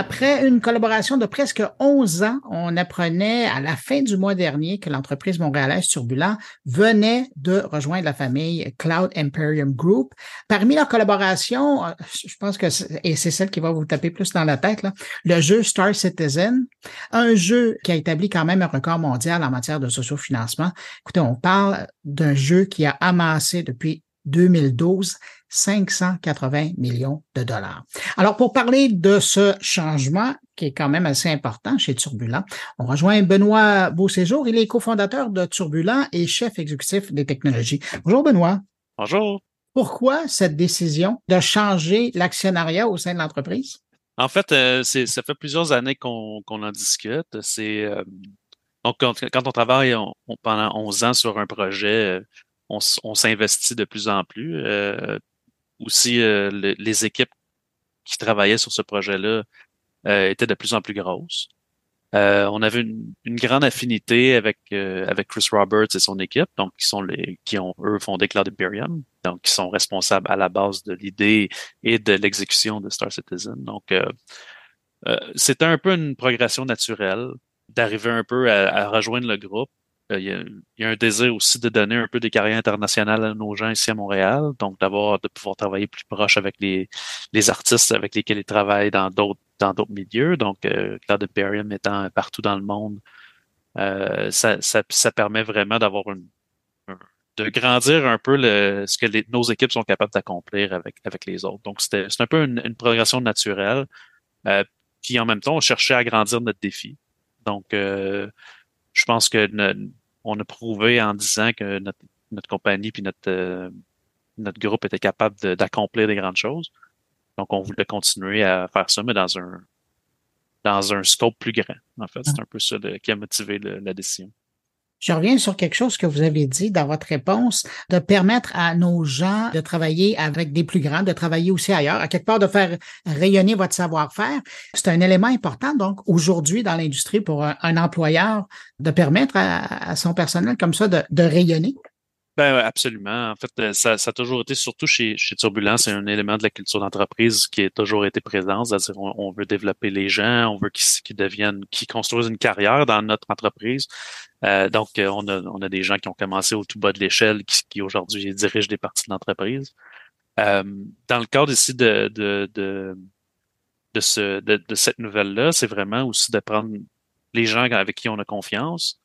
Après une collaboration de presque 11 ans, on apprenait à la fin du mois dernier que l'entreprise montréalaise Turbulent venait de rejoindre la famille Cloud Imperium Group. Parmi leurs collaborations, euh, je pense que et c'est celle qui va vous taper plus dans la tête, là, le jeu Star Citizen, un jeu qui a établi quand même un record mondial en matière de sociofinancement. Écoutez, on parle d'un jeu qui a amassé depuis 2012 580 millions de dollars. Alors, pour parler de ce changement, qui est quand même assez important chez Turbulent, on rejoint Benoît Beauséjour. Il est cofondateur de Turbulent et chef exécutif des technologies. Bonjour, Benoît. Bonjour. Pourquoi cette décision de changer l'actionnariat au sein de l'entreprise? En fait, euh, ça fait plusieurs années qu'on en discute. C'est euh, donc quand, on travaille pendant 11 ans sur un projet, euh, on, on s'investit de plus en plus. Euh, aussi, euh, les équipes qui travaillaient sur ce projet-là euh, étaient de plus en plus grosses. on avait une, grande affinité avec avec Chris Roberts et son équipe, donc qui sont les qui ont eux fondé Cloud Imperium, donc qui sont responsables à la base de l'idée et de l'exécution de Star Citizen. Donc c'était un peu une progression naturelle d'arriver un peu à, rejoindre le groupe euh, il y, a, un désir aussi de donner un peu des carrières internationales à nos gens ici à Montréal, donc d'avoir de pouvoir travailler plus proche avec les, les artistes avec lesquels ils travaillent dans d'autres dans d'autres milieux. Donc, euh, Cloud Imperium étant partout dans le monde, euh, ça, ça, ça, permet vraiment d'avoir une, de grandir un peu le, ce que les, nos équipes sont capables d'accomplir avec, avec les autres. Donc, c'était c'est un peu une, une progression naturelle. Euh, puis en même temps, on cherchait à grandir notre défi. Donc, euh, je pense que on a prouvé en disant que notre, notre compagnie puis notre, euh, notre groupe était capable d'accomplir des grandes choses. Donc, on voulait continuer à faire ça, mais dans un dans un scope plus grand. En fait, c'est ah. un peu ça qui a motivé la décision. Je reviens sur quelque chose que vous avez dit dans votre réponse, de permettre à nos gens de travailler avec des plus grands, de travailler aussi ailleurs, à quelque part de faire rayonner votre savoir-faire. C'est un élément important, donc, aujourd'hui dans l'industrie pour un, employeur de permettre à, son personnel comme ça de, de rayonner. Ben, absolument. En fait, euh, ça, ça a toujours été, surtout chez, chez Turbulence, c'est un élément de la culture d'entreprise qui a toujours été présent. C'est-à-dire, on, veut développer les gens, on veut qu'ils deviennent, qu'ils construisent une carrière dans notre entreprise. Euh, donc, euh, on a, on a des gens qui ont commencé au tout bas de l'échelle, qui, qui aujourd'hui dirigent des parties de l'entreprise. Euh, dans le cadre ici de, de, de, de, ce, de, de cette nouvelle-là, c'est vraiment aussi de prendre les gens avec qui on a confiance,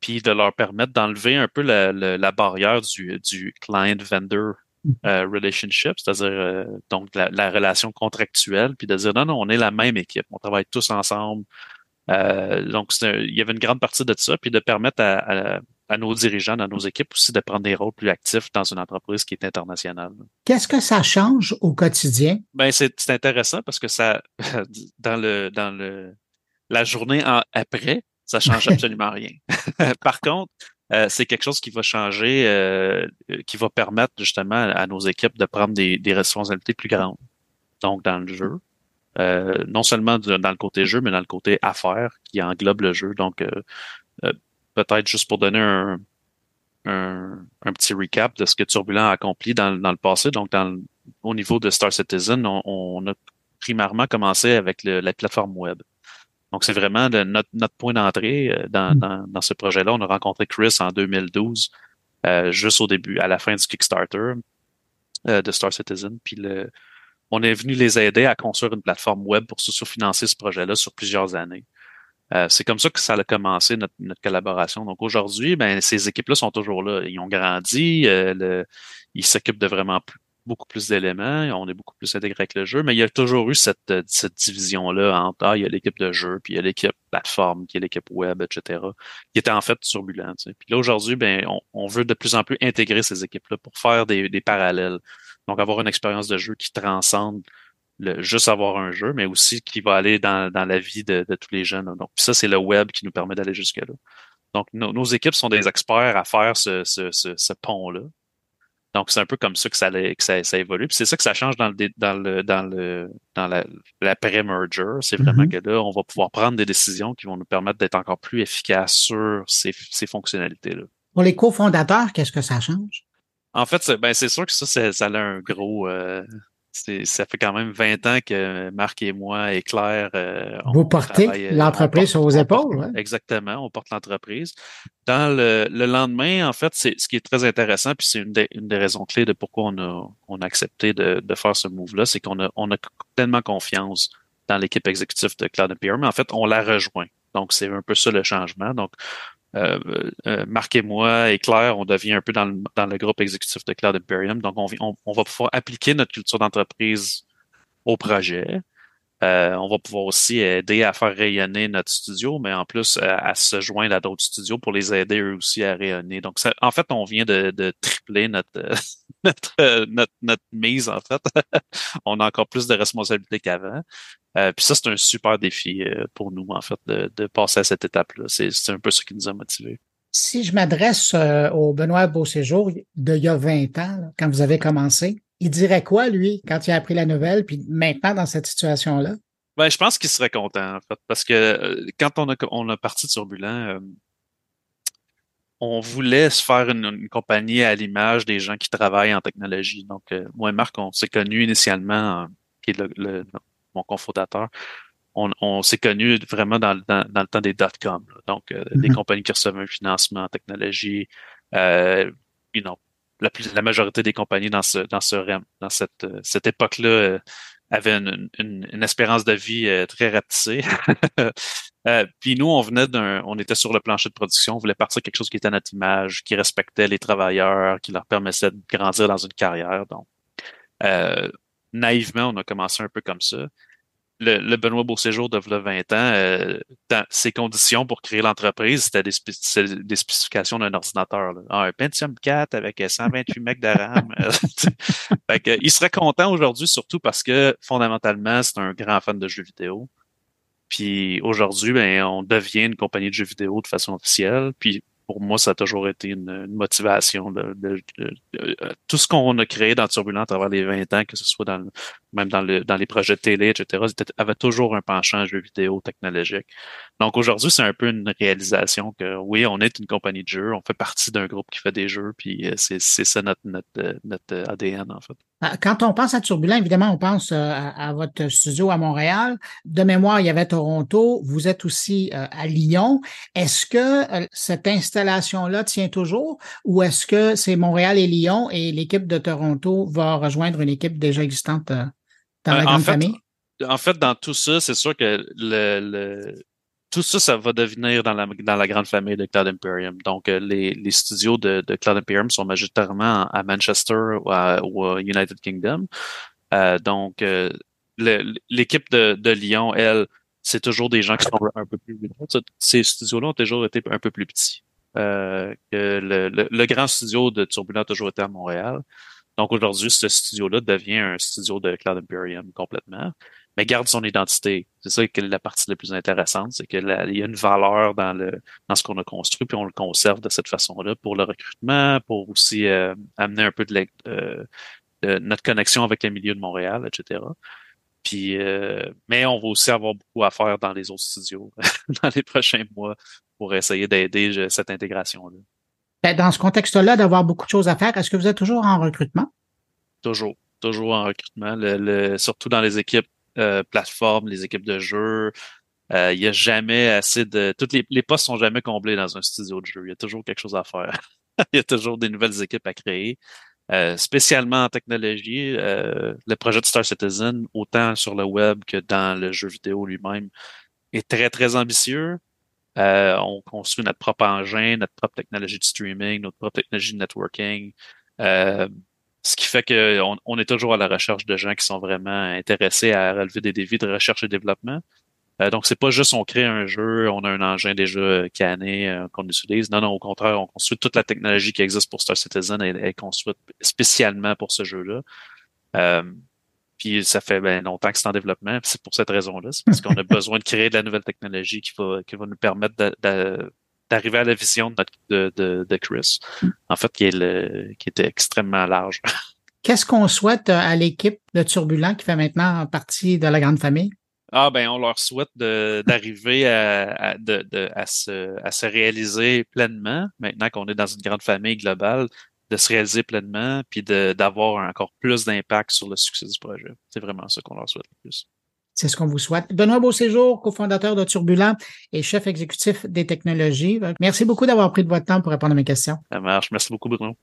puis de leur permettre d'enlever un peu la, la, barrière du, du client-vendor mm. euh, relationship, c'est-à-dire euh, donc la, relation contractuelle, puis de dire non, non, on est la même équipe, on travaille tous ensemble. Euh, donc, il y avait une grande partie de ça, puis de permettre à, à, nos dirigeants, à nos équipes aussi de prendre des rôles plus actifs dans une entreprise qui est internationale. Qu'est-ce que ça change au quotidien? Ben, c'est intéressant parce que ça, dans le dans le la journée en, après, ça change absolument rien. Par contre, euh, c'est quelque chose qui va changer, euh, qui va permettre justement à, nos équipes de prendre des, des, responsabilités plus grandes. Donc, dans le jeu, euh, non seulement dans le côté jeu, mais dans le côté affaires qui englobe le jeu. Donc, peut-être juste pour donner un, un, petit recap de ce que Turbulent a accompli dans, dans le passé. Donc, dans, au niveau de Star Citizen, on, on a primairement commencé avec le, la plateforme web. Donc, c'est vraiment notre, notre, point d'entrée euh, dans, mm. dans, dans, ce projet-là. On a rencontré Chris en 2012, euh, juste au début, à la fin du Kickstarter euh, de Star Citizen. Puis le, on est venu les aider à construire une plateforme web pour financer ce projet-là sur plusieurs années. Euh, c'est comme ça que ça a commencé notre, notre collaboration. Donc aujourd'hui, ben, ces équipes-là sont toujours là. Ils ont grandi, le, ils s'occupent de vraiment plus, beaucoup plus d'éléments, on est beaucoup plus intégré avec le jeu, mais il y a toujours eu cette, euh, cette division-là entre ah, il y a l'équipe de jeu, puis il y a l'équipe plateforme, qui est l'équipe web, etc., qui était en fait turbulente. Puis là, aujourd'hui, ben, on, veut de plus en plus intégrer ces équipes-là pour faire des, des parallèles. Donc, avoir une expérience de jeu qui transcende le, juste avoir un jeu, mais aussi qui va aller dans, dans la vie de, de tous les jeunes. Donc, ça, c'est le web qui nous permet d'aller jusque-là. Donc, nos équipes sont des experts à faire ce, ce, ce pont-là. Donc, c'est un peu comme ça que ça, que ça, évolue. Puis c'est ça que ça change dans le dans le dans le dans l'après-merger. C'est vraiment mm-hmm. que là, on va pouvoir prendre des décisions qui vont nous permettre d'être encore plus efficaces sur ces, ces fonctionnalités-là. Pour les cofondateurs, qu'est-ce que ça change? En fait, c'est ben, sûr que ça, ça a un gros euh, ça fait quand même 20 ans que Marc et moi et Claire. Euh, Vous portez euh, l'entreprise sur vos épaules. Exactement, on porte l'entreprise. Dans le, lendemain, en fait, c'est ce qui est très intéressant, puis c'est une, des raisons clés de pourquoi on a, on a accepté de, de faire ce move-là, c'est qu'on a, on a tellement confiance dans l'équipe exécutive de Cloud Imperium. Mais en fait, on la rejoint. Donc, c'est un peu ça le changement. Donc, Marc et moi et Claire, on devient un peu dans le, groupe exécutif de Cloud Imperium. Donc, on, on, on va pouvoir appliquer notre culture d'entreprise au projet. Euh, on va pouvoir aussi aider à faire rayonner notre studio, mais en plus euh, à, se joindre à d'autres studios pour les aider eux aussi à rayonner. Donc, ça, en fait, on vient de, de tripler notre, notre, notre, notre, mise, en fait. on a encore plus de responsabilités qu'avant. Euh, puis ça, c'est un super défi euh, pour nous, en fait, de, de passer à cette étape-là. C'est un peu ce qui nous a motivés. Si je m'adresse euh, au Benoît Beauséjour d'il y a 20 ans, quand vous avez commencé, il dirait quoi, lui, quand il a appris la nouvelle, puis maintenant dans cette situation-là? Ben, je pense qu'il serait content, en fait, parce que quand on a, on a parti de Turbulent, on voulait se faire une, compagnie à l'image des gens qui travaillent en technologie. Donc, moi et Marc, on s'est connus initialement, qui est le, mon cofondateur, on, on s'est connu vraiment dans, dans, dans, le temps des dot-com. Donc, euh, des mhm. compagnies qui recevaient un financement en technologie. Euh, you know, la, la majorité des compagnies dans ce dans ce dans cette euh, cette époque-là euh, avaient une, une, une, espérance de vie très rapetissée. puis nous, on venait d'un, on était sur le plancher de production, on voulait partir quelque chose qui était à notre image, qui respectait les travailleurs, qui leur permettait de grandir dans une carrière. Donc, naïvement, on a commencé un peu comme ça. Le, le Benoît Beauséjour de 20 ans, euh, dans ses conditions pour créer l'entreprise, c'était des, des, spécifications d'un ordinateur. Ah, un Pentium 4 avec 128 MB de RAM. fait il serait content aujourd'hui, surtout parce que fondamentalement, c'est un grand fan de jeux vidéo. Puis aujourd'hui, ben, on devient une compagnie de jeux vidéo de façon officielle. Puis pour moi, ça a toujours été une, motivation. De, euh, tout ce qu'on a créé dans Turbulent à travers les 20 ans, que ce soit dans même dans, le, dans les projets de télé, etc., avait toujours un penchant jeux vidéo technologique. Donc aujourd'hui, c'est un peu une réalisation que oui, on est une compagnie de jeux, on fait partie d'un groupe qui fait des jeux, puis euh, c'est ça notre, notre, notre ADN en fait. Quand on pense à Turbulent, évidemment, on pense euh, à, votre studio à Montréal. De mémoire, il y avait Toronto. Vous êtes aussi euh, à Lyon. Est-ce que euh, cette installation-là tient toujours ou est-ce que c'est Montréal et Lyon et l'équipe de Toronto va rejoindre une équipe déjà existante dans la grande famille? En fait, dans tout ça, c'est sûr que le, tout ça, ça va devenir dans la, dans la grande famille de Cloud Imperium. Donc, euh, les, les studios de, de, Cloud Imperium sont majoritairement à Manchester ou à, United Kingdom. Euh, donc, euh, l'équipe de, de Lyon, elle, c'est toujours des gens qui sont un peu plus... Ces studios-là ont toujours été un peu plus petits. Euh, que le, le, grand studio de Turbulent a toujours été à Montréal. Donc aujourd'hui, ce studio-là devient un studio de Cloud Imperium complètement mais garde son identité. C'est ça qui est la partie la plus intéressante, c'est qu'il y a une valeur dans le dans ce qu'on a construit, puis on le conserve de cette façon-là pour le recrutement, pour aussi euh, amener un peu euh, de, notre connexion avec les milieux de Montréal, etc. Puis, euh, mais on va aussi avoir beaucoup à faire dans les autres studios dans les prochains mois pour essayer d'aider cette intégration-là. Ben, dans ce contexte-là, d'avoir beaucoup de choses à faire, est-ce que vous êtes toujours en recrutement? Toujours, toujours en recrutement, le, surtout dans les équipes euh, plateformes, les équipes de jeu. Euh, il n'y a jamais assez de. Toutes les, les postes sont jamais comblés dans un studio de jeu. Il y a toujours quelque chose à faire. il y a toujours des nouvelles équipes à créer. Euh, spécialement en technologie, le projet de Star Citizen, autant sur le web que dans le jeu vidéo lui-même, est très, très ambitieux. On construit notre propre engin, notre propre technologie de streaming, notre propre technologie de networking. Ce qui fait qu'on on est toujours à la recherche de gens qui sont vraiment intéressés à relever des défis de recherche et développement. Euh, donc, c'est pas juste on crée un jeu, on a un engin déjà canné euh, qu'on utilise. Non, non, au contraire, on construit toute la technologie qui existe pour Star Citizen et est construite spécialement pour ce jeu-là. Puis ça fait ben, longtemps que c'est en développement. C'est pour cette raison-là. C'est parce qu'on a besoin de créer de la nouvelle technologie qui va, qui va nous permettre de, d'arriver à la vision de, de, de, Chris, en fait, qui, est le, qui était extrêmement large. Qu'est-ce qu'on souhaite euh, à l'équipe de Turbulent qui fait maintenant partie de la grande famille? Ah ben, on leur souhaite d'arriver à, à, de, à, se, à se réaliser pleinement, maintenant qu'on est dans une grande famille globale, de se réaliser pleinement, puis d'avoir encore plus d'impact sur le succès du projet. C'est vraiment ça qu'on leur souhaite le plus. C'est ce qu'on vous souhaite. Benoît Beauséjour, cofondateur de Turbulent et chef exécutif des technologies. Merci beaucoup d'avoir pris de votre temps pour répondre à mes questions. Ça marche. Merci beaucoup, Bruno.